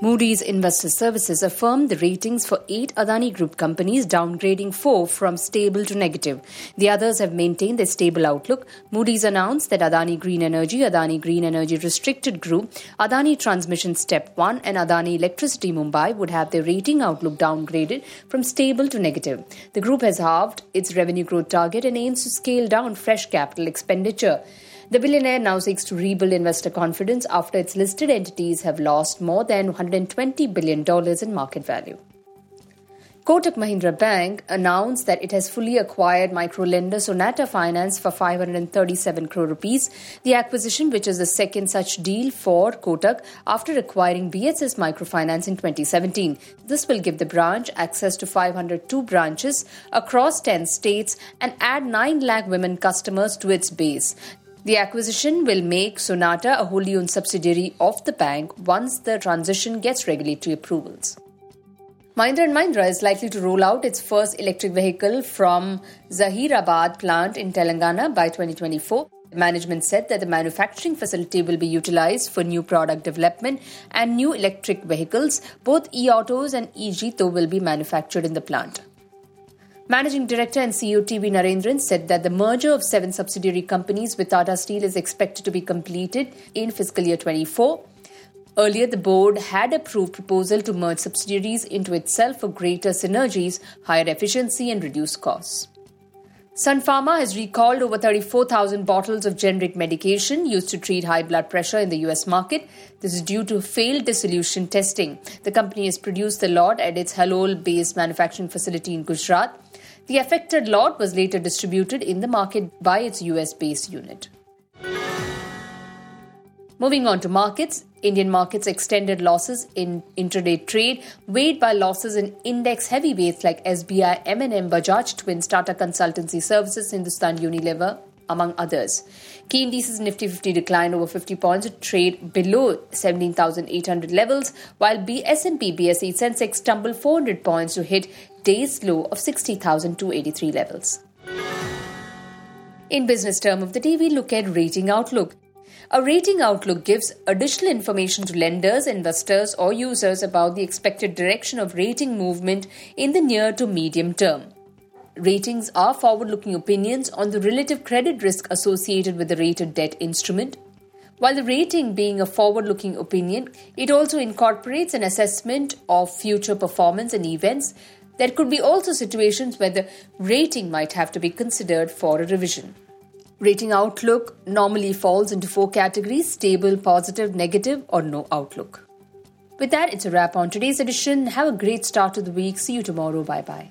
Moody's Investor Services affirmed the ratings for eight Adani Group companies, downgrading four from stable to negative. The others have maintained their stable outlook. Moody's announced that Adani Green Energy, Adani Green Energy Restricted Group, Adani Transmission Step 1, and Adani Electricity Mumbai would have their rating outlook downgraded from stable to negative. The group has halved its revenue growth target and aims to scale down fresh capital expenditure. The billionaire now seeks to rebuild investor confidence after its listed entities have lost more than $120 billion in market value. Kotak Mahindra Bank announced that it has fully acquired microlender Sonata Finance for 537 crore rupees. The acquisition, which is the second such deal for Kotak after acquiring BSS Microfinance in 2017. This will give the branch access to 502 branches across 10 states and add 9 lakh women customers to its base. The acquisition will make Sonata a wholly owned subsidiary of the bank once the transition gets regulatory approvals. Mahindra & Mahindra is likely to roll out its first electric vehicle from Zahirabad plant in Telangana by 2024. The Management said that the manufacturing facility will be utilized for new product development and new electric vehicles. Both e-autos and e-Jeeto will be manufactured in the plant. Managing Director and CEO TV Narendran said that the merger of seven subsidiary companies with Tata Steel is expected to be completed in fiscal year 24. Earlier, the board had approved proposal to merge subsidiaries into itself for greater synergies, higher efficiency, and reduced costs. Sun Pharma has recalled over 34,000 bottles of generic medication used to treat high blood pressure in the US market. This is due to failed dissolution testing. The company has produced the lot at its Halol based manufacturing facility in Gujarat. The affected lot was later distributed in the market by its US based unit. Moving on to markets, Indian markets extended losses in intraday trade, weighed by losses in index heavyweights like SBI, M&M, Bajaj Twins, Tata Consultancy Services, Hindustan Unilever, among others. Key indices Nifty 50 declined over 50 points to trade below 17,800 levels, while S&P BSE Sensex tumbled 400 points to hit day's low of 60,283 levels. In business term of the day, we look at rating outlook. A rating outlook gives additional information to lenders, investors, or users about the expected direction of rating movement in the near to medium term. Ratings are forward looking opinions on the relative credit risk associated with the rated debt instrument. While the rating being a forward looking opinion, it also incorporates an assessment of future performance and events. There could be also situations where the rating might have to be considered for a revision. Rating outlook normally falls into four categories stable, positive, negative, or no outlook. With that, it's a wrap on today's edition. Have a great start to the week. See you tomorrow. Bye bye.